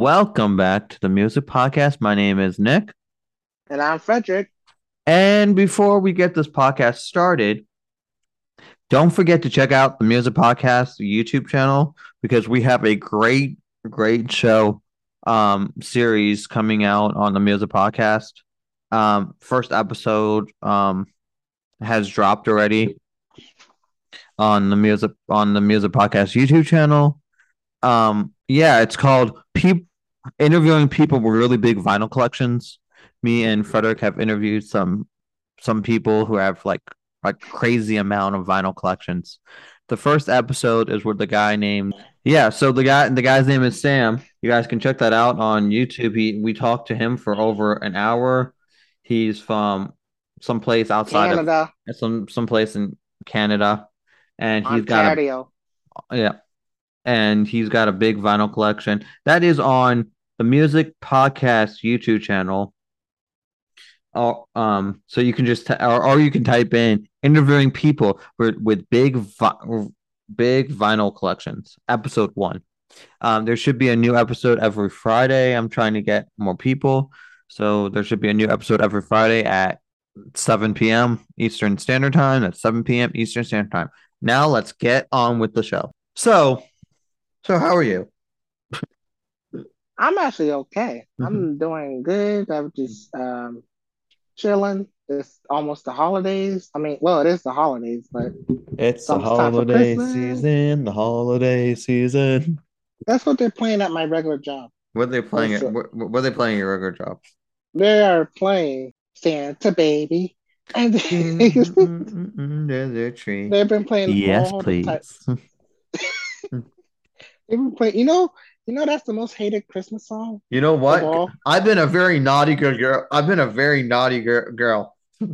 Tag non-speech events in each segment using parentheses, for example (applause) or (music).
Welcome back to the Music Podcast. My name is Nick. And I'm Frederick. And before we get this podcast started, don't forget to check out the Music Podcast YouTube channel because we have a great, great show um series coming out on the Music Podcast. Um, first episode um has dropped already on the music on the Music Podcast YouTube channel. Um, yeah, it's called People interviewing people with really big vinyl collections. Me and Frederick have interviewed some some people who have like like crazy amount of vinyl collections. The first episode is with the guy named yeah, so the guy the guy's name is Sam. You guys can check that out on YouTube. He we talked to him for over an hour. He's from some place outside Canada. of some some place in Canada, and he's got a, yeah, and he's got a big vinyl collection that is on the Music Podcast YouTube channel. Or, um, so you can just t- or, or you can type in interviewing people with with big vi- big vinyl collections. Episode one. Um, there should be a new episode every Friday. I'm trying to get more people, so there should be a new episode every Friday at 7 p.m. Eastern Standard Time. That's 7 p.m. Eastern Standard Time. Now let's get on with the show. So, so how are you? I'm actually okay. Mm-hmm. I'm doing good. I'm just um chilling. It's almost the holidays. I mean, well, it is the holidays, but It's the holiday season. The holiday season. that's what they're playing at my regular job. What are they playing? At, what, what are they playing at your regular job? They are playing Santa Baby, and. There's a tree. they've been playing Yes, all the please. time. (laughs) They've been playing. You know, you know that's the most hated Christmas song You know what? I've been a very naughty good girl. I've been a very naughty gir- girl. (laughs)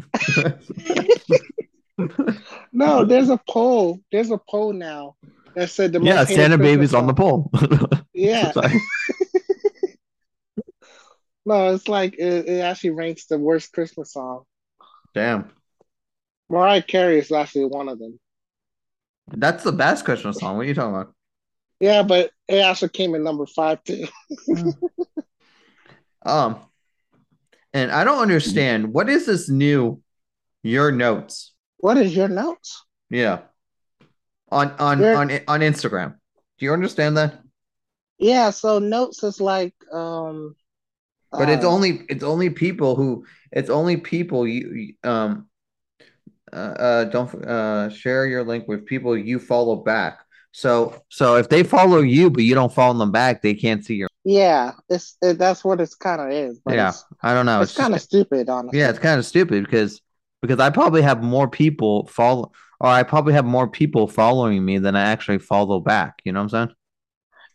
No, there's a poll. There's a poll now that said the most yeah, Santa Christmas Baby's on the poll. (laughs) Yeah. (laughs) No, it's like it, it actually ranks the worst Christmas song. Damn. Mariah Carey is actually one of them. That's the best Christmas song. What are you talking about? Yeah, but it also came in number five too. (laughs) Um, and I don't understand what is this new your notes? What is your notes? Yeah. On on Your- on on Instagram. Do you understand that? Yeah, so notes is like um But it's uh, only it's only people who it's only people you you- um uh, uh don't uh share your link with people you follow back. So so if they follow you but you don't follow them back, they can't see your yeah, it's it, that's what it's kind of is. But yeah. I don't know. it's It's kind of stupid, honestly. yeah, it's kind of stupid because because I probably have more people follow or I probably have more people following me than I actually follow back. You know what I'm saying?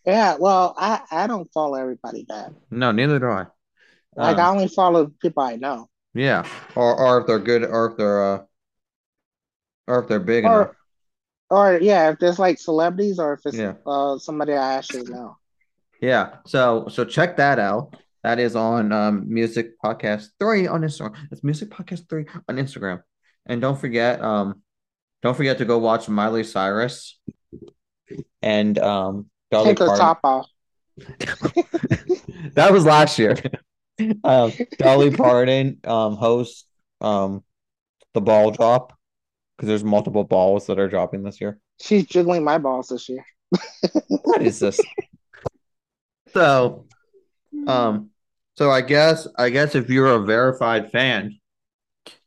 Yeah, well, I I don't follow everybody back. No, neither do I. Like Um, I only follow people I know. yeah, or or if they're good, or if they're uh, or if they're big enough. Or yeah, if there's like celebrities or if it's Yeah. uh somebody I actually know. Yeah. So so check that out. That is on um Music Podcast 3 on Instagram. It's Music Podcast 3 on Instagram. And don't forget um don't forget to go watch Miley Cyrus and um Dolly Take Parton. top off. (laughs) that was last year. (laughs) um Dolly Parton um hosts um the ball drop because there's multiple balls that are dropping this year. She's jiggling my balls this year. (laughs) What is this? So, um, so I guess I guess if you're a verified fan,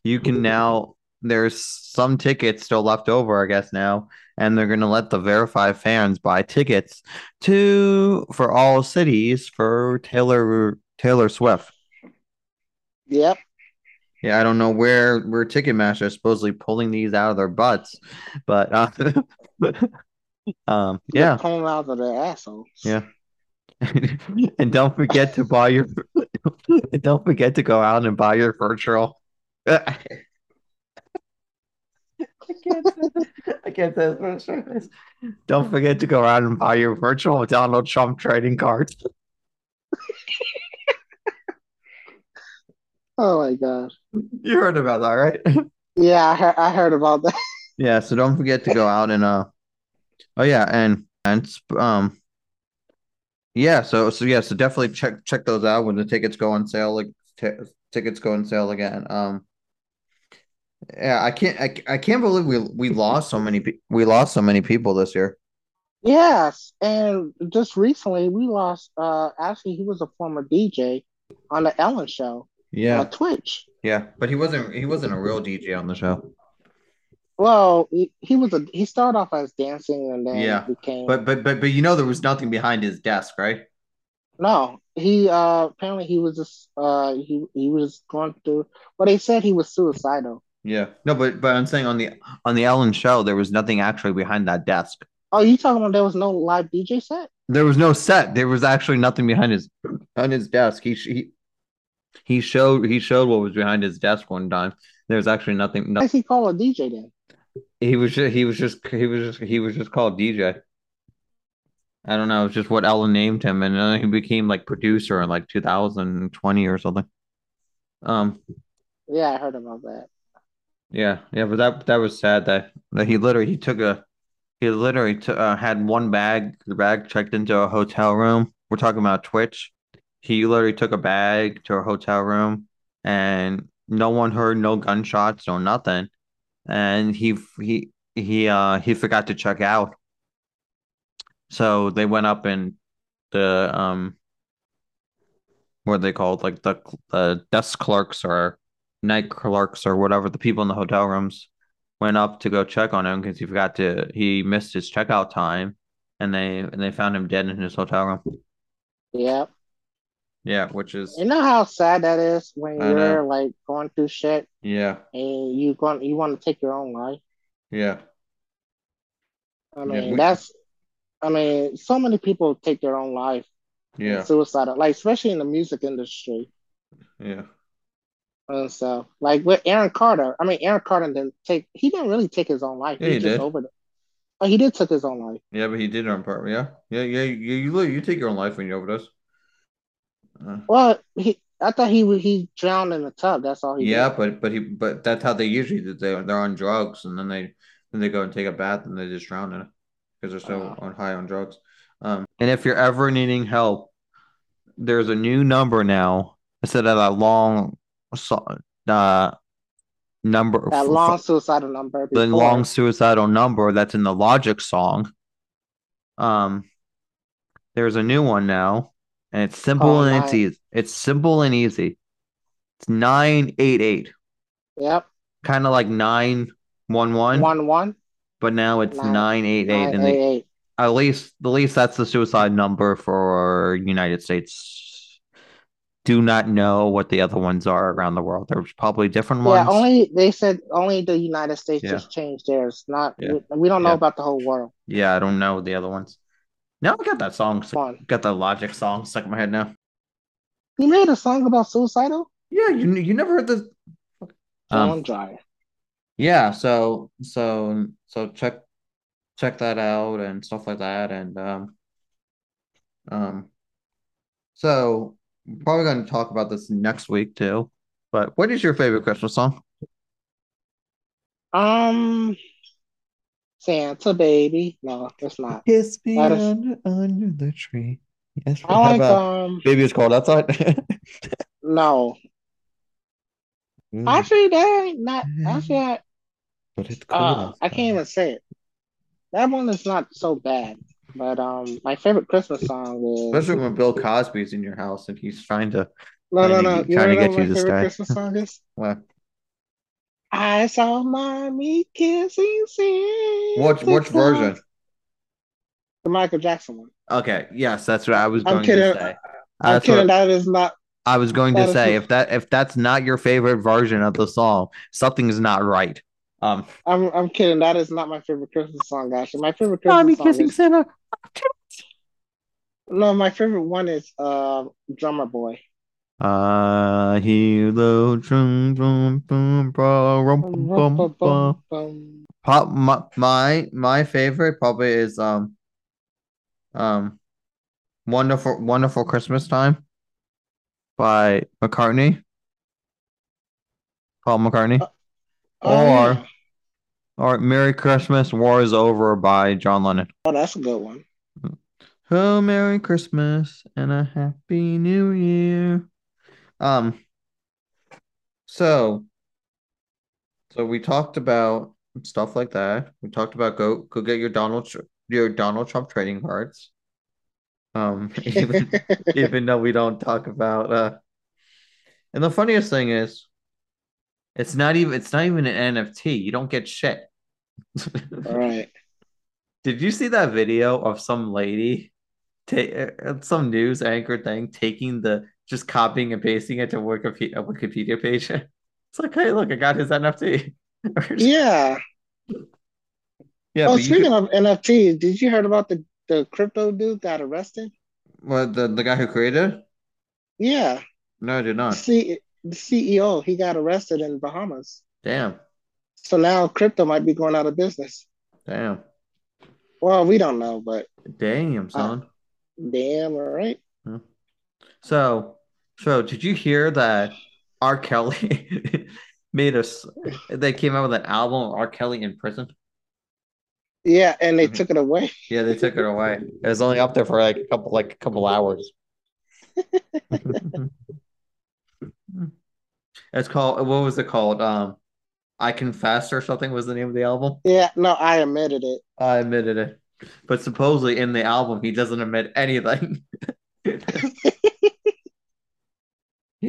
you can now. There's some tickets still left over, I guess now, and they're gonna let the verified fans buy tickets to for all cities for Taylor Taylor Swift. Yep. Yeah, I don't know where where Ticketmaster is supposedly pulling these out of their butts, but uh, (laughs) um, They're yeah. pulling out of their assholes. Yeah. (laughs) and don't forget to buy your (laughs) and don't forget to go out and buy your virtual I can't say- I can't say this. Don't forget to go out and buy your virtual Donald Trump trading cards. Oh my god. You heard about that, right? (laughs) Yeah, I heard, I heard about that. (laughs) Yeah, so don't forget to go out and uh oh yeah, and and um Yeah, so so yeah, so definitely check check those out when the tickets go on sale. Like t tickets go on sale again. Um, yeah, I can't I, I can't believe we we lost so many pe- we lost so many people this year. Yes, and just recently we lost. Uh, actually, he was a former DJ on the Ellen Show on Yeah, Twitch. yeah, but he wasn't he wasn't a real DJ on the show. Well, he, he was a he started off as dancing and then Yeah, became but but but but you know there was nothing behind his desk, right? no. He uh apparently he was just uh he he was going through. Well, they said he was suicidal. Yeah, no, but but I'm saying on the on the Ellen show there was nothing actually behind that desk. Oh, you talking about there was no live DJ set? There was no set. There was actually nothing behind his on his desk. He he he showed he showed what was behind his desk one time. There was actually nothing. Why is he called a DJ then? he was just, he was just he was just he was just called DJ. I don't know. It's just what Ellen named him, and then he became like producer in like 2020 or something. Um, Yeah, I heard about that. yeah, yeah, but that that was sad that that he literally he took a he literally t uh, had one bag the bag checked into a hotel room. We're talking about Twitch. He literally took a bag to a hotel room, and no one heard no gunshots, no nothing. And he he he uh he forgot to check out, so they went up and the um what are they called like the the desk clerks or night clerks or whatever the people in the hotel rooms went up to go check on him because he forgot to he missed his checkout time and they and they found him dead in his hotel room Yeah. Yeah which is You know how sad that is when I you're know like going through shit yeah and you going you want to take your own life. yeah I yeah mean, we, that's I mean, so many people take their own life yeah suicidal, like especially in the music industry yeah and so, Like with Aaron Carter. I mean, Aaron Carter didn't take he didn't really take his own life. yeah He he just did over Oh, he did took his own life. yeah but he did on purpose yeah yeah yeah you you, you take your own life when you overdose uh, Well, he I thought he would he drowned in the tub. That's all he Yeah, did. but but he but that's how they usually do. They they're on drugs and then they then they go and take a bath and they just drown in it because they're so Uh, on high on drugs. Um, and if you're ever needing help, there's a new number now instead of that long uh number that f f long suicidal number the long suicidal number that's in the Logic song. Um, there's a new one now, and it's simple Call and it's easy. It's simple and easy. It's 988. Yep. kind of like 911, One one but now it's nine 988 and eight the eight. at least at least that's the suicide number for United States. Do not know what the other ones are around the world. There's probably different Yeah, ones. Yeah, only they said only the United States Yeah, just changed theirs. Not yeah, we, we don't know about the whole world. yeah. I don't know the other ones. Now I got that song, stuck- got the Logic song stuck in my head now. He made a song about suicidal. Yeah, you you never heard this? Um, John yeah. So so so check check that out and stuff like that and um um. So we're probably going to talk about this next week too. But what is your favorite Christmas song? Um, Santa baby. No, it's not. Kiss me That is. under under the tree. Yes. I like about um. Baby It's Cold Outside? (laughs) No, Mm, actually, that ain't not. Actually, I, But it's cold uh, I can't even say it. That one is not so bad. But um, my favorite Christmas song is Especially when Bill Cosby's in your house and he's trying to no, no, no. You trying to wanna know get what you my to favorite. Christmas song is? (laughs) Well, I saw mommy kissing which Santa which Claus. version? The Michael Jackson one. Okay, yes, that's what I was I'm going to kidding. say. I'm That's kidding. what That is not. I was going to say. If that if that's not your favorite version of the song, something's not right. Um, I'm. I'm kidding. That is not my favorite Christmas song. Actually, my favorite mommy Christmas song Mommy kissing is Santa. no. My favorite one is uh, Drummer Boy. Uh, hear the drum, drum, brum, bum, bum, bum. Pop, my, my my favorite probably is um um wonderful wonderful Christmas time by McCartney, Paul McCartney, Uh, or yeah. or Merry Christmas, War is Over by John Lennon. Oh, that's a good one. Oh, Merry Christmas and a Happy New Year. Um, so, so we talked about stuff like that. We talked about go go get your Donald your Donald Trump trading cards. Um, (laughs) even (laughs) even though we don't talk about uh, and the funniest thing is, it's not even it's not even an NFT. You don't get shit. All right. (laughs) Did you see that video of some lady, ta- uh, some news anchor thing, taking the just copying and pasting it to Wikipedia, a Wikipedia page? (laughs) It's like, hey, look, I got his NFT. (laughs) Yeah. yeah, Oh, speaking could, of NFTs, did you heard about the the crypto dude got arrested? what the the guy who created? it? Yeah. No, I did not. See, the CEO, he got arrested in Bahamas. Damn, So now crypto might be going out of business. damn, Well, we don't know, but damn, uh, son. damn, all right. So, so did you hear that R. Kelly (laughs) made us? They came out with an album of R. Kelly in prison. Yeah, and they Mhm. took it away. Yeah, they took it away. It was only up there for like a couple, like a couple hours. (laughs) (laughs) It's called. What was it called? Um, I Confess or something was the name of the album. Yeah, no, I admitted it. I admitted it, but supposedly in the album he doesn't admit anything.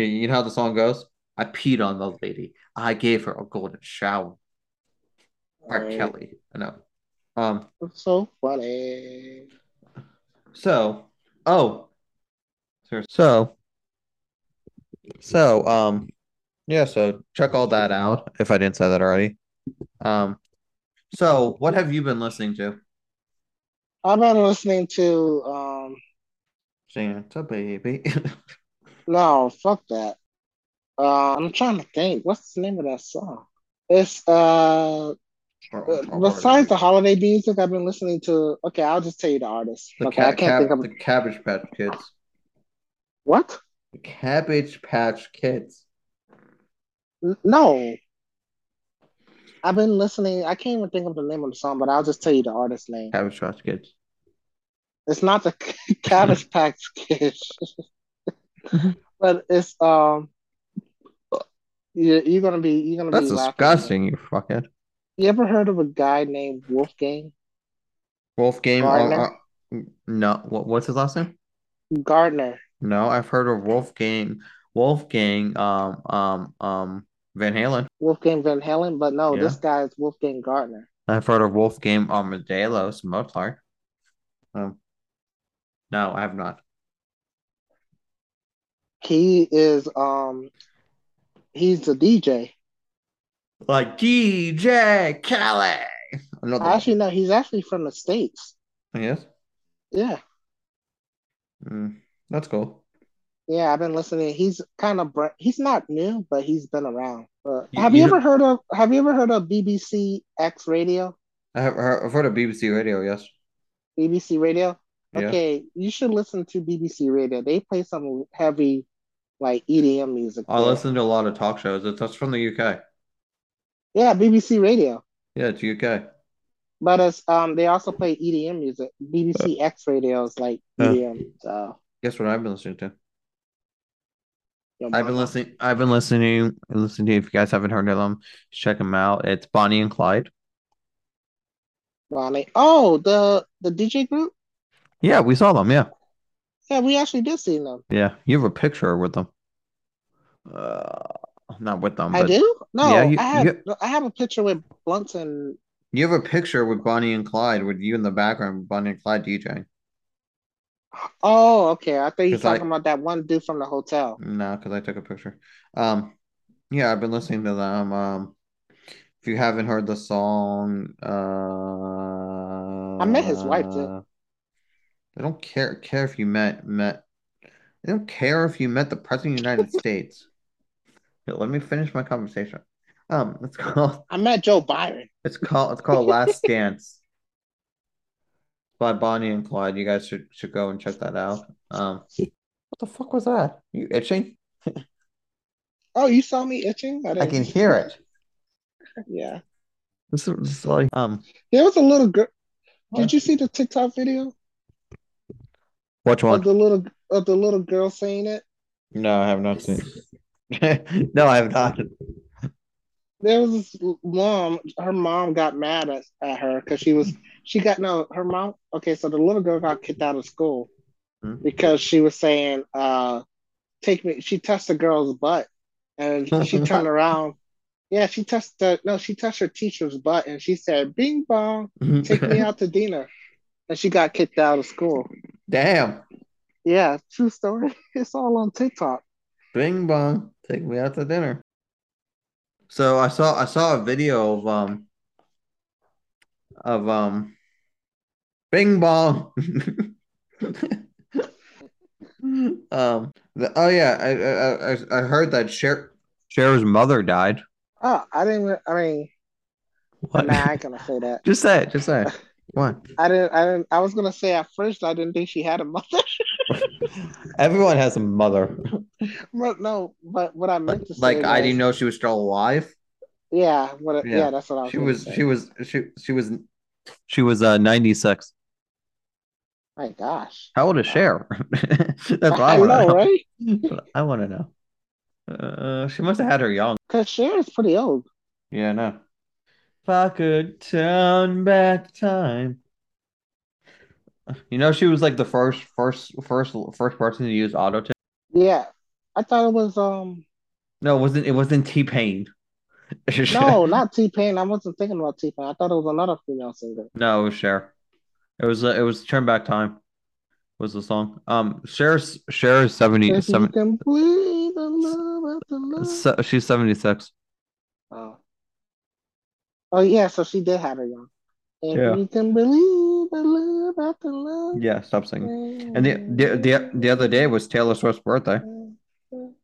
You know how the song goes? I peed on the lady. I gave her a golden shower. R. Alright. Kelly. I know. Um. So funny. So. Oh. So. So. Um. Yeah. So check all that out. If I didn't say that already. Um. So what have you been listening to? I've been listening to um Santa baby. (laughs) no, fuck that. Uh, I'm trying to think. What's the name of that song? It's uh uh, besides the holiday music, I've been listening to. Okay, I'll just tell you the artist. the Okay, I can't cab- think of the Cabbage Patch Kids. what. The Cabbage Patch Kids. No, I've been listening. I can't even think of the name of the song, but I'll just tell you the artist name. Cabbage Patch Kids. It's not the (laughs) Cabbage Patch Kids, (laughs) but it's um. You're, you're gonna be you're gonna That's be disgusting, you fuckhead. You ever heard of a guy named Wolfgang Wolf Game. Gartner? no, what, what's his last name? Gartner? No, I've heard of Wolfgang. Wolfgang. Um. Um. Um. Van Halen. Wolfgang Van Halen, but no, Yeah. this guy is Wolfgang Gartner. I've heard of Wolfgang Amadeus Mozart. Um. No, I have not. He is um he's a DJ. Like DJ Kelly. Another. Actually, no, he's actually from the States. Yes. Yeah. Mm, that's cool. Yeah, I've been listening. He's kind of br- he's not new, but he's been around. Uh, have you you ever heard of have you ever heard of BBC X Radio? I have heard, I've heard of BBC Radio. Yes. BBC Radio? Yeah. Okay, you should listen to BBC Radio. They play some heavy like EDM music. I there. listen to a lot of talk shows. It's that's from the UK. Yeah, BBC Radio. Yeah, it's UK. But it's um they also play EDM music. BBC X Radio is like. EDM. So Guess what I've been listening to? I've been listening. I've been listening. Listening to. If you guys haven't heard of them, check them out. It's Bonnie and Clyde. Bonnie. Oh, the the DJ group? Yeah, we saw them. Yeah, Yeah, we actually did see them. yeah. You have a picture with them. Uh, not with them, I do? No, Yeah, you- I have you- I have a picture with Blunts and you have a picture with Bonnie and Clyde with you in the background, Bonnie and Clyde DJing. oh, okay. I thought you were 'Cause I- talking about that one dude from the hotel. No, because I took a picture. Um, yeah, I've been listening to them. Um, if you haven't heard the song, uh, I met his wife, too. They don't care care if you met met. They don't care if you met the president of the United (laughs) States. Here, let me finish my conversation. Um, it's (laughs) called I met Joe Byron. it's called it's called Last (laughs) Dance by Bonnie and Clyde. You guys should should go and check that out. Um, what the fuck was that? You itching? Oh, you saw me itching? I I can hear it. Yeah. This is like um There was a little girl. Did you see the TikTok video? Which one? Of the little of the little girl saying it. No, I have not seen. (laughs) no, I have not. There was this mom. Her mom got mad at, at her because she was she got no her mom. Okay, so the little girl got kicked out of school Hmm. because she was saying, uh, "Take me." She touched the girl's butt, and she (laughs) turned around. Yeah, she touched the no. She touched her teacher's butt, and she said, "Bing bong, take me (laughs) out to dinner," and she got kicked out of school. Damn. Yeah, true story. (laughs) It's all on TikTok. Bing bong, take me out to dinner. So I saw I saw a video of um of um Bing bong. (laughs) um the, oh yeah, I, I I I heard that Cher Cher's mother died. Oh, I didn't. I mean, What? nah, I ain't gonna say that. (laughs) Just say it, just say it. What? I didn't. I didn't. I was gonna say at first I didn't think she had a mother. (laughs) Everyone has a mother. (laughs) but no, but what I meant to say Like I didn't know she was still alive. Yeah, what? Yeah. Yeah, that's what I was. She was say. she was she she was she was uh 96. My gosh. How old is Cher? (laughs) That's what I, I want to know, know. right? I want to know. Uh, she must have had her young. Because Cher is pretty old. Yeah, no. If I could turn back time. You know, she was like the first, first, first, first person to use auto tune. Yeah, I thought it was um. No, it wasn't. It wasn't T Pain. (laughs) No, not T Pain. I wasn't thinking about T Pain. I thought it was another female singer. No, it was Cher. It was. Uh, it was Turn Back Time. Was the song? Um, Cher's Cher is 70, If seven- love love. se- she's seventy six. Oh. Oh yeah, so she did have her young. If Yeah. you can believe the love after love. Yeah, stop singing. And the the the, the other day was Taylor Swift's birthday. Who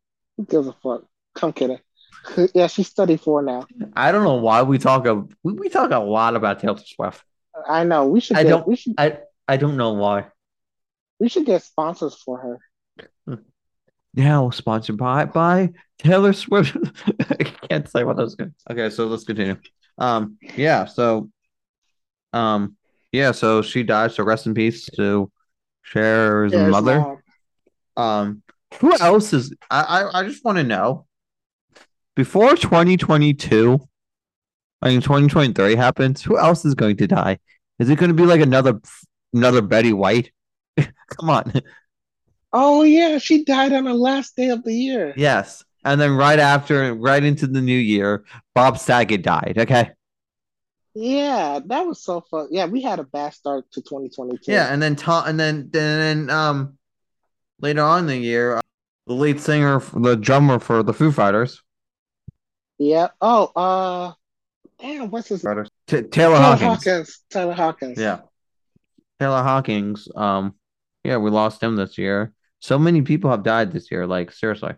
gives a fuck? I'm kidding. (laughs) yeah, she's 34 now. I don't know why we talk a we, we talk a lot about Taylor Swift. I know. We should I get don't- we should I I don't know why. we should get sponsors for her. Hmm. Now sponsored by by Taylor Swift. (laughs) I can't say what those good. Okay, so let's continue. Um, yeah, so, um, yeah, so she died. So rest in peace to Cher's Cher's mother. mom. Um, who else is? I I, I just want to know. Before twenty twenty two, I mean twenty twenty three happens. Who else is going to die? Is it going to be like another another Betty White? (laughs) Come on. Oh yeah, she died on the last day of the year. Yes. And then right after, right into the new year, Bob Saget died. Okay. Yeah, that was so fun. Yeah, we had a bad start to 2022. Yeah. And then Tom, and then, then, um, later on in the year, uh, the lead singer, the drummer for the Foo Fighters, Yeah. Oh, uh, damn, what's his name? T- Taylor Taylor Hawkins. Hawkins. Taylor Hawkins. Yeah. Taylor Hawkins. Um, yeah, we lost him this year. So many people have died this year. Like, seriously.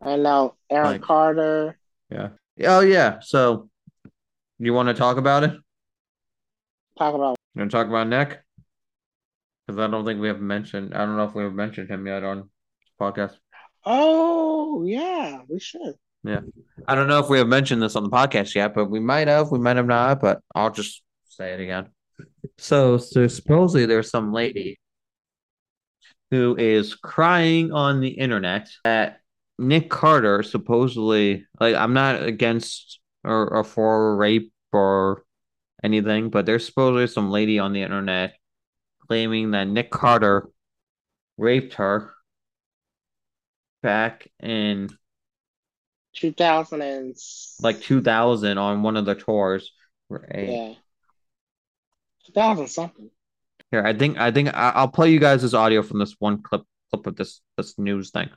I know. Aaron Like- Carter. Yeah. Oh, yeah. So, you want to talk about it? Talk about. You want to talk about Nick? Because I don't think we have mentioned. I don't know if we've mentioned him yet on podcast. Oh yeah, we should. Yeah, I don't know if we have mentioned this on the podcast yet, but we might have. We might have not. But I'll just say it again. So, so supposedly there's some lady who is crying on the internet that Nick Carter supposedly like I'm not against or, or for rape or anything, but there's supposedly some lady on the internet claiming that Nick Carter raped her back in 2000 and like 2000 on one of the tours. Right. yeah, 2000 something. Here, I think I think I- I'll play you guys this audio from this one clip clip of this this news thing.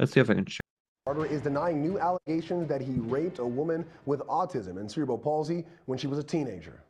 Let's see if I can share. Carter is denying new allegations that he raped a woman with autism and cerebral palsy when she was a teenager.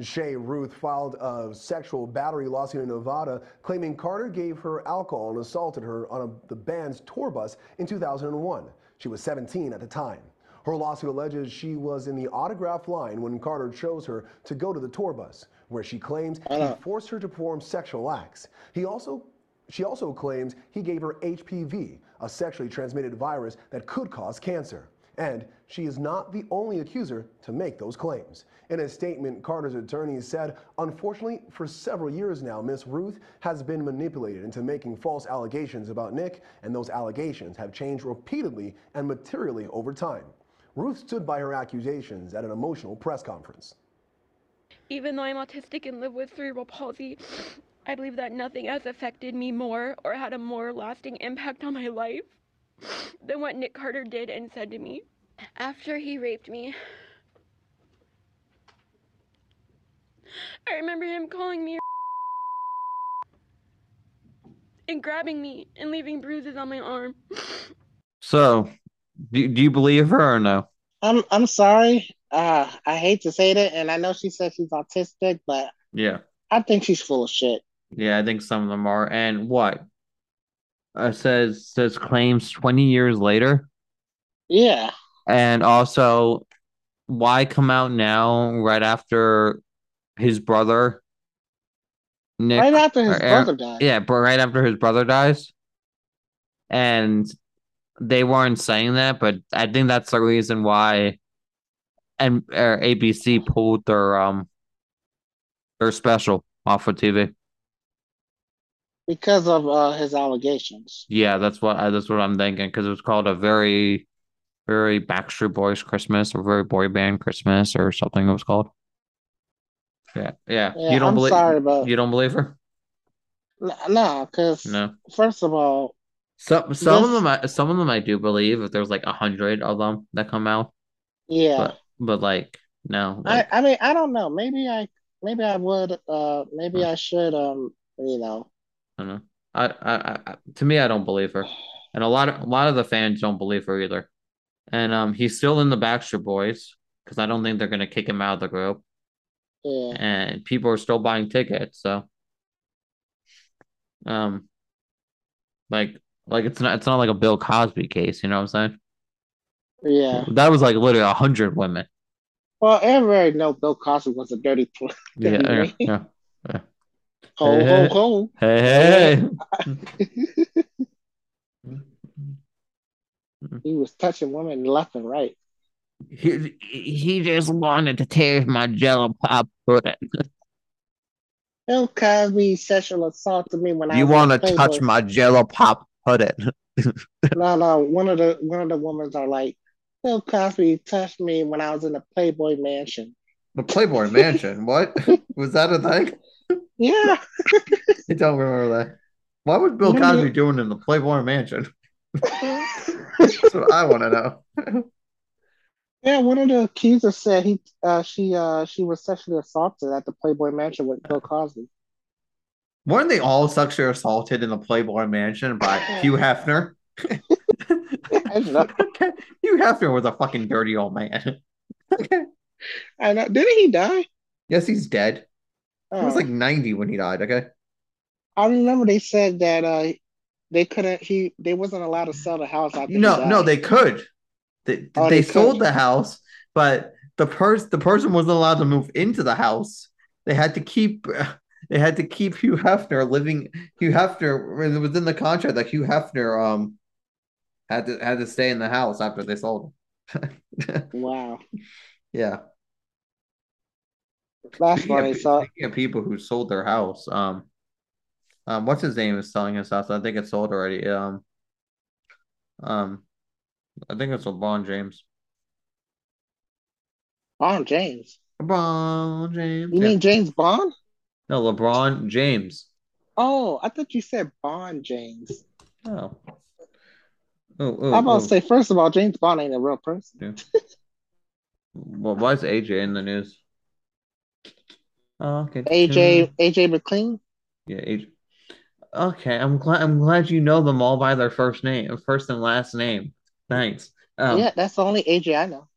Shay Ruth filed a sexual battery lawsuit in Nevada claiming Carter gave her alcohol and assaulted her on a, the band's tour bus in 2001. She was 17 at the time. Her lawsuit alleges she was in the autograph line when Carter chose her to go to the tour bus, where she claims he forced her to perform sexual acts. He also she also claims he gave her HPV, a sexually transmitted virus that could cause cancer. And she is not the only accuser to make those claims. In a statement, Carter's attorney said, unfortunately, for several years now, Miss Ruth has been manipulated into making false allegations about Nick, and those allegations have changed repeatedly and materially over time. Ruth stood by her accusations at an emotional press conference. Even though I'm autistic and live with cerebral palsy, I believe that nothing has affected me more or had a more lasting impact on my life than what Nick Carter did and said to me. After he raped me, I remember him calling me and grabbing me and leaving bruises on my arm. So, do, do you believe her or no? I'm I'm sorry. Uh, I hate to say that, and I know she said she's autistic, but Yeah. I think she's full of shit. Yeah, I think some of them are. And what? Uh, says says claims 20 years later. Yeah, And also, why come out now right after his brother Nick right after his Aaron- brother died. Yeah, but right after his brother dies. And they weren't saying that, but I think that's the reason why and uh, ABC pulled their um their special off of TV. Because of uh, his allegations. Yeah, that's what I, that's what I'm thinking because it was called a very very Backstreet Boys Christmas or very boy band Christmas or something it was called. Yeah, yeah. Yeah, you don't I'm believe sorry, but you don't believe her? No, because No. first of all, Some some of them I, some of them I do believe if there's like a hundred of them that come out, yeah, but but like no, I like, I mean I don't know. Maybe I maybe I would uh maybe I should um you know I don't know. I, I, I to me I don't believe her, and a lot of a lot of the fans don't believe her either. And um, he's still in the Backstreet Boys because I don't think they're gonna kick him out of the group, yeah and people are still buying tickets. So, um, like like it's not it's not like a Bill Cosby case, you know what I'm saying? yeah. That was like literally a hundred women. Well, everybody know Bill Cosby was a dirty pl- (laughs) Yeah, dirty yeah, yeah. Ho ho ho. Hey, hey. (laughs) He was touching women left and right. He he just wanted to tear my Jello pop pudding. Bill Cosby sexual assaulted me when I You want to touch my Jello pop pudding? (laughs) No, no. One of the one of the women are like, Bill Cosby touched me when I was in the Playboy Mansion. The Playboy Mansion. What (laughs) was that a thing? Yeah, (laughs) I don't remember that. What was Bill Cosby doing in the Playboy Mansion? (laughs) That's what I want to know. yeah. One of the accusers said he, uh, she, uh, she was sexually assaulted at the Playboy Mansion with Bill Cosby. Weren't they all sexually assaulted in the Playboy Mansion by (laughs) Hugh Hefner? Hugh Hefner was a fucking dirty old man. I know. Didn't he die? Yes, he's dead. He was Oh. like 90 when he died, okay? I remember they said that uh, they couldn't. He they wasn't allowed to sell the house after No, no, they could. They, Oh, they they could. sold the house, but the person the person wasn't allowed to move into the house. They had to keep (laughs) they had to keep Hugh Hefner living. Hugh Hefner it was in the contract that Hugh Hefner um had to had to stay in the house after they sold him. (laughs) Wow, yeah. That's one funny. of, So speaking of people who sold their house, um, um, what's his name is selling his house? I think it's sold already. Um, um, I think it's LeBron James. Bond James. LeBron James. You yeah. mean James Bond? No, LeBron James. Oh, I thought you said Bond James. Oh. Oh, oh, I'm about oh. say, first of all, James Bond ain't a real person. Well, why is AJ in the news? Oh, okay. AJ AJ McLean. Yeah, AJ. Okay, I'm glad. I'm glad you know them all by their first name, first and last name. Thanks. Um, yeah, that's the only AJ I know.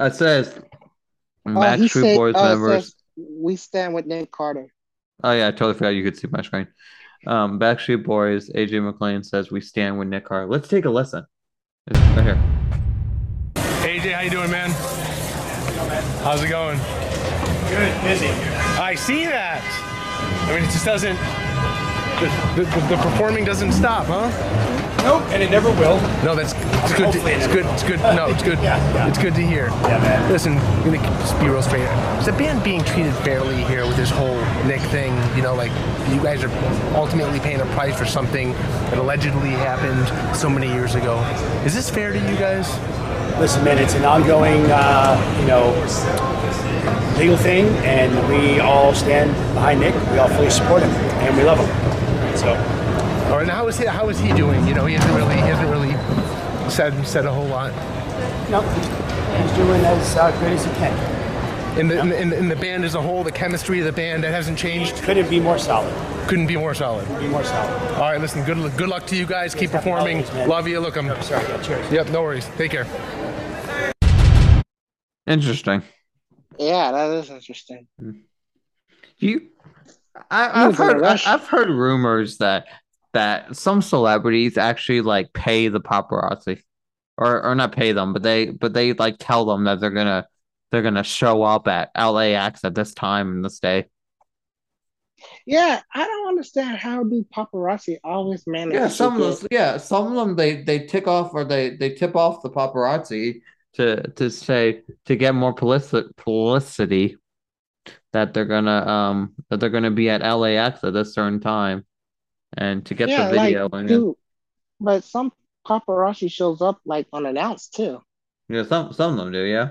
It says Oh, he Backstreet said, Boys oh, members. we stand with Nick Carter. Oh yeah, I totally forgot you could see my screen. Um, Backstreet Boys, AJ McLean says we stand with Nick Carter. Let's take a listen. It's right here. AJ, how you doing, man? How's it going? Good, busy. I see that. I mean, it just doesn't. the, the, the performing doesn't stop, huh? Nope, and it never will. No, that's it's good. To, it's good. It's good. No, it's good. Yeah, yeah. It's good to hear. Yeah, man. Listen, I'm gonna just be real straight. Is the band being treated fairly here with this whole Nick thing? You know, like you guys are ultimately paying a price for something that allegedly happened so many years ago. Is this fair to you guys? Listen, man, it's an ongoing, uh, you know, legal thing, and we all stand behind Nick. We all fully support him, and we love him. So, All right, now how is he? How is he doing? You know, he hasn't really, he hasn't really said said a whole lot. no, he's doing as uh, good as he can. In the, in, the, in, the, in the band as a whole, the chemistry of the band that hasn't changed. Couldn't be more solid. Couldn't be more solid. Be more solid. All right, listen. Good good luck to you guys. Keep performing. holidays, man. Love you. Look, I'm. Sorry, yeah, cheers. Yep, no worries. Take care. Interesting. Yeah, that is interesting. Hmm. You, I, He I've was in a heard, I. I've heard rumors that that some celebrities actually like pay the paparazzi, or or not pay them, but they but they like tell them that they're gonna they're gonna show up at LAX at this time and this day. Yeah, I don't understand how do paparazzi always manage Yeah, to some of get- those. Yeah, some of them they they tick off or they they tip off the paparazzi to to say to get more publicity publicity that they're gonna um that they're gonna be at LAX at this certain time, and to get yeah, the video. like and, dude, but some paparazzi shows up like unannounced too. yeah, some some of them do. Yeah,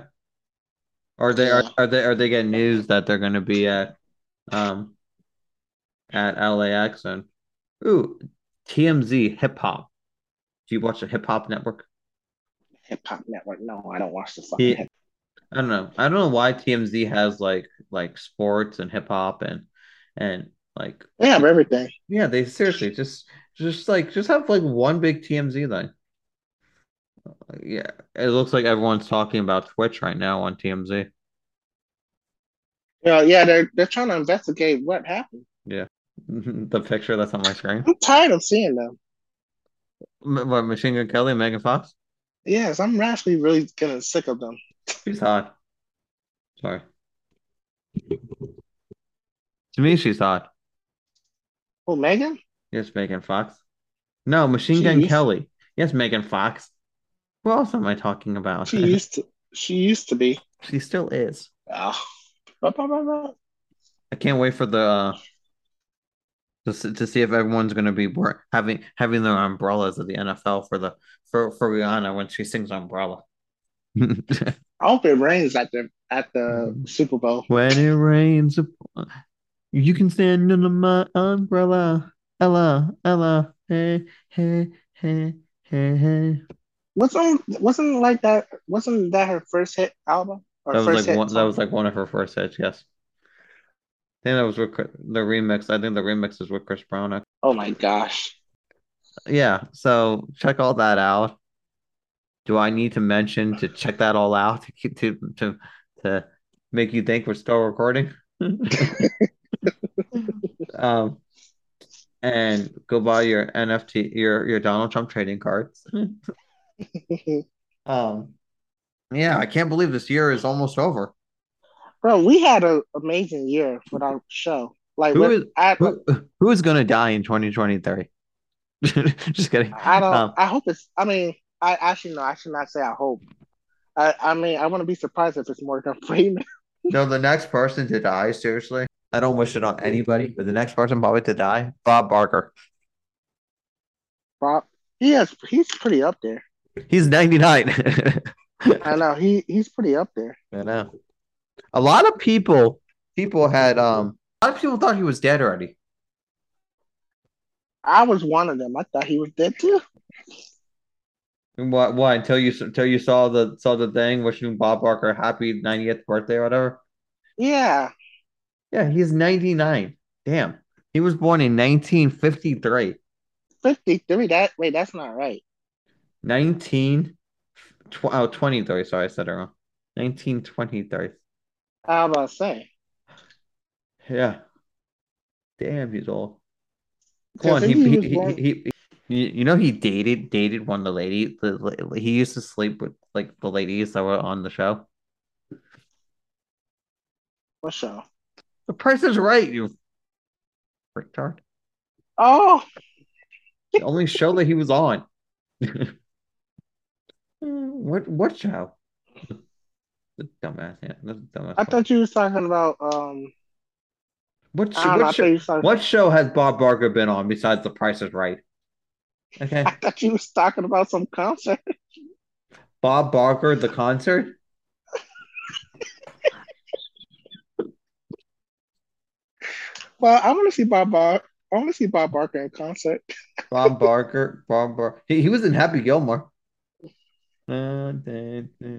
or they are Yeah. are they are they get news that they're gonna be at um at LAX and ooh TMZ hip hop. Do you watch the Hip Hop Network? Hip Hop Network. No, I don't watch the fucking Yeah. I don't know. I don't know why TMZ has like like sports and hip hop and and like have everything. yeah, they seriously just just like just have like one big TMZ thing. Yeah, it looks like everyone's talking about Twitch right now on TMZ. Yeah, yeah, they're they're trying to investigate what happened. Yeah, (laughs) the picture that's on my screen. I'm tired of seeing them. M- What Machine Gun Kelly and Megan Fox? Yes, I'm actually really getting sick of them. She's hot. Sorry. To me, she's hot. Oh, Megan? Yes, Megan Fox. No, Machine She Gun Kelly. Yes, Megan Fox. Who else am I talking about? She used to she used to be. (laughs) She still is. Oh. Bah. I can't wait for the uh, to to see if everyone's going to be having having their umbrellas at the NFL for the for for Rihanna when she sings Umbrella. I hope it rains at the at the Super Bowl. When it rains, you can stand under my umbrella. Ella, Ella, hey, hey, hey, hey, hey. Wasn't wasn't like that wasn't that her first hit album? Or That was first like one. That was like one of her first hits. Yes. I think that was with the remix. I think the remix is with Chris Brown. Oh my gosh. Yeah, so check all that out. Do I need to mention to check that all out to keep to to to make you think we're still recording? (laughs) um, and go buy your NFT, your your Donald Trump trading cards. (laughs) (laughs) Um, yeah, I can't believe this year is almost over. Bro, we had an amazing year with our show. Like Who with, I, Who who is gonna die in 2023? (laughs) Just kidding. I don't Um, I hope it's I mean, I actually no, I should not say I hope. I I mean I want to be surprised if it's Morgan Freeman. (laughs) No, the next person to die, seriously. I don't wish it on anybody, but the next person probably to die, Bob Barker. Bob, he has he's pretty up there. He's 99. I know he he's pretty up there. (laughs) I know. A lot of people people had um a lot of people thought he was dead already. I was one of them. I thought he was dead too. What Why? until you until you saw the saw the thing wishing Bob Barker happy 90th birthday or whatever? Yeah. Yeah, he's 99. Damn. He was born in 1953. 53. That wait, that's not right. 19 tw- oh, 23. Sorry, I said it wrong. 1923. I was about say. Yeah. Damn, he's old. Come on, he, he he, he, born- he, he- you, you know he dated dated one of the lady the, he used to sleep with like the ladies that were on the show. What show? The price is right, you retard. Oh, the only show that he was on. (laughs) what what show? The dumbass, yeah, that's dumbass. I thought you was talking about um. what show, don't know, what, show, what show has Bob Barker been on besides The Price is Right? Okay, (laughs) I thought you was talking about some concert. Bob Barker, the concert. Well, I want to see Bob Bar. I want to see Bob Barker in concert. Bob Barker, Bob Barker. He, he was in Happy Gilmore.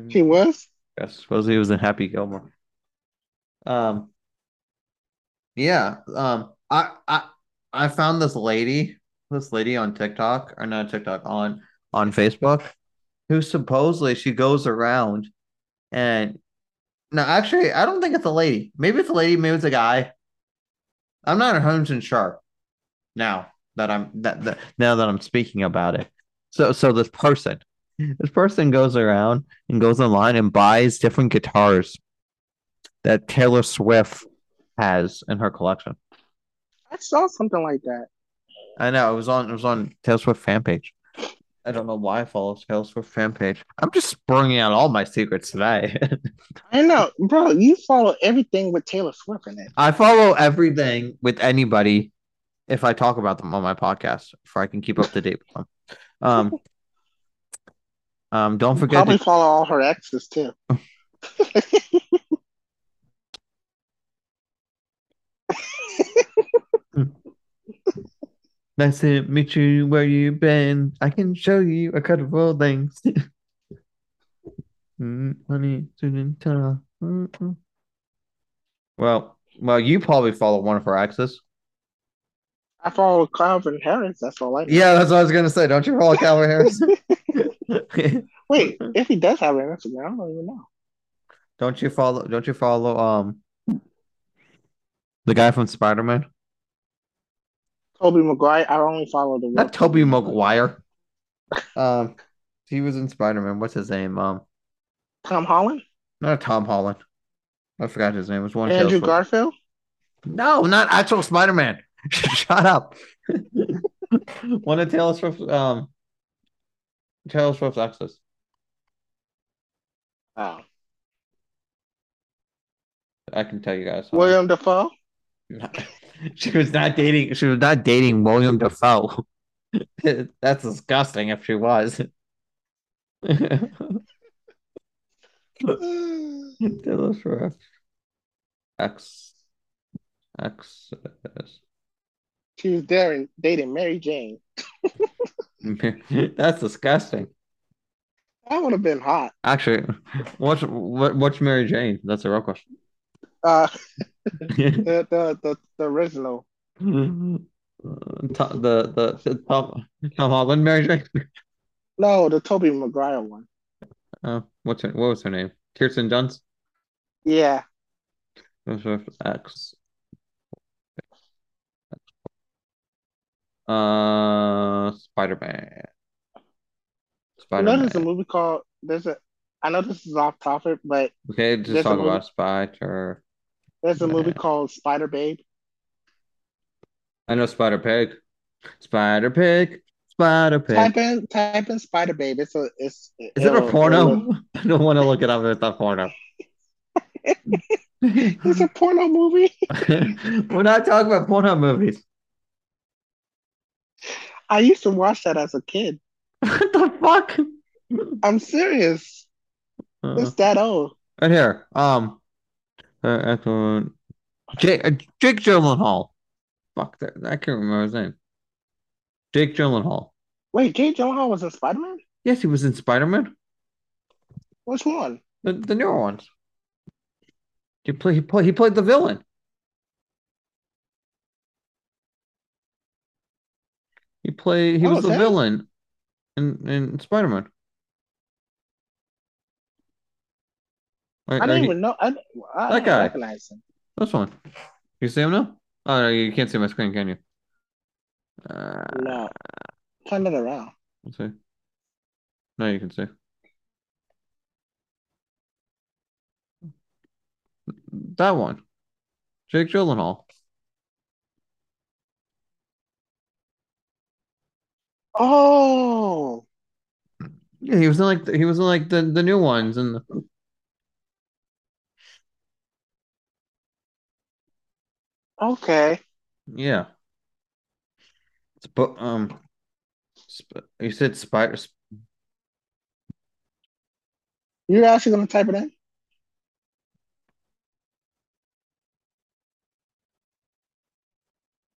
He was. I suppose he was in Happy Gilmore. Um, yeah. Um, I I I found this lady, this lady on TikTok or not TikTok on on Facebook, who supposedly she goes around and no, actually, I don't think it's a lady. Maybe it's a lady, maybe it's a guy. I'm not a hundred sure now that I'm that, that now that I'm speaking about it. So so this person, this person goes around and goes online and buys different guitars that Taylor Swift has in her collection. I saw something like that. I know it was on it was on Taylor Swift fan page. I don't know why I follow Taylor Swift fan page. I'm just bringing out all my secrets today. (laughs) I know, bro. You follow everything with Taylor Swift in it. I follow everything with anybody if I talk about them on my podcast, if I can keep up to date with them. Um, um, don't forget Probably to, follow all her exes too. (laughs) That's it. meet you where you've been. I can show you a couple of old things. (laughs) Mm, honey, student. Well, well, you probably follow one of her exes. I follow Calvin Harris. That's all I know. Yeah, that's what I was gonna say. Don't you follow Calvin Harris? (laughs) (laughs) Wait, if he does have an Instagram, I don't even know. don't you follow? Don't you follow? Um, the guy from Spider Man. Tobey Maguire. I only follow the. Not Tobey Maguire. Um, he was in Spider Man. What's his name? Um, Tom Holland. not Tom Holland. I forgot his name. It was one. Andrew Garfield. No, not actual Spider Man. (laughs) Shut up. (laughs) one of Taylor Swift. Um, Taylor Swift's exes. Oh, I can tell you guys. William Dafoe. (laughs) she was not dating. She was not dating William Dafoe. (laughs) That's disgusting. If she was. (laughs) Taylor Swift. X. X. She was dating dating Mary Jane. (laughs) That's disgusting. That would have been hot. Actually, what's what, what's Mary Jane? That's a real question. Uh, (laughs) the the the, the original. Tom, the the the Tom Tom Holland Mary Jane. No, the Tobey Maguire one. Oh, what's her? What was her name? Kirsten Dunst. Yeah. X. Uh, Spider Man. You Spider know, there's a movie called. There's a. I know this is off topic, but Okay, just talk about Spider. there's a movie called Spider Babe. I know Spider Pig. Spider Pig. Spider Pig. Type in type in Spider Babe. It's a it's. Is it a porno? (laughs) I don't want to look it up it's a porno. (laughs) It's a porno movie. (laughs) We're not talking about porno movies. I used to watch that as a kid. (laughs) What the fuck? I'm serious. Uh, It's that old. right here. Um, uh, excellent. Jake, uh, Jake Gyllenhaal. Fuck that. I can't remember his name. Jake Gyllenhaal. Wait, Jake Gyllenhaal was in Spider Man. Yes, he was in Spider Man. Which one? The the newer ones. He play he play he played the villain. He played he Oh, was the villain in in Spider Man. I didn't even know. I, I That guy. recognize him. This one. You see him now? Oh no, you can't see my screen, can you? Uh, No. Turn it around. let's see. No, you can see. That one. Jake Gyllenhaal. Oh, Yeah, he was in like the, he was in like the the new ones and the, okay. yeah. But um, sp- you said spider. You're actually gonna type it in?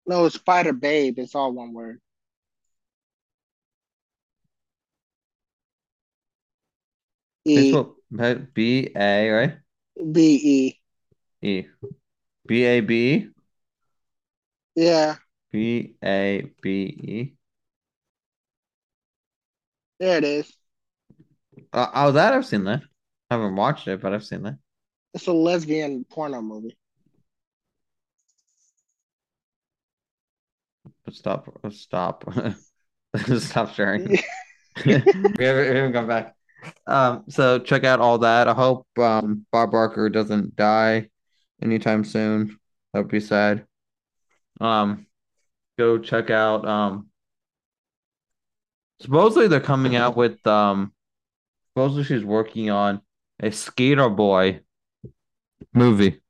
No, it's Spider Babe. It's all one word. E Facebook B A right B E. E B A B Yeah, B A B E. there it is. Uh, oh, that I've seen that. I haven't watched it, but I've seen that. It's a lesbian porno movie. But stop, stop, (laughs) stop sharing. (laughs) (laughs) we haven't, we haven't gone back. Um, so check out all that. I hope um Bob Barker doesn't die anytime soon. That would be sad. Um, go check out um. Supposedly they're coming out with um. Supposedly she's working on a Skater Boy movie.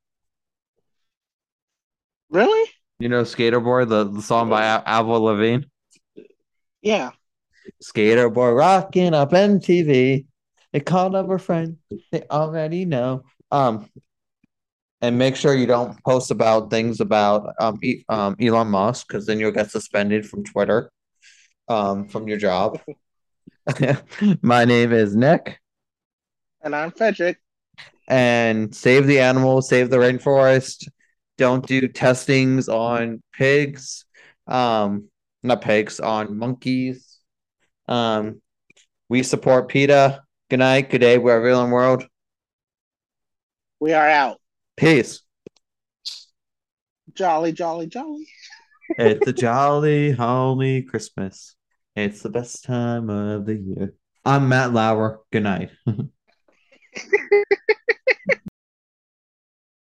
Really? You know Skater Boy, the, the song by Avril Lavigne. Yeah. Skater boy rocking up MTV. They called up a friend. They already know. Um, and make sure you don't post about things about um, e- um Elon Musk because then you'll get suspended from Twitter, um, from your job. (laughs) My name is Nick, And I'm Frederick. and save the animals, save the rainforest. Don't do testings on pigs, um, not pigs, on monkeys. Um, we support PETA. Good night, good day, wherever in the world. We are out. Peace. Jolly, jolly, jolly. (laughs) It's a (laughs) jolly, holy Christmas. It's the best time of the year. I'm Matt Lauer. Good night. (laughs)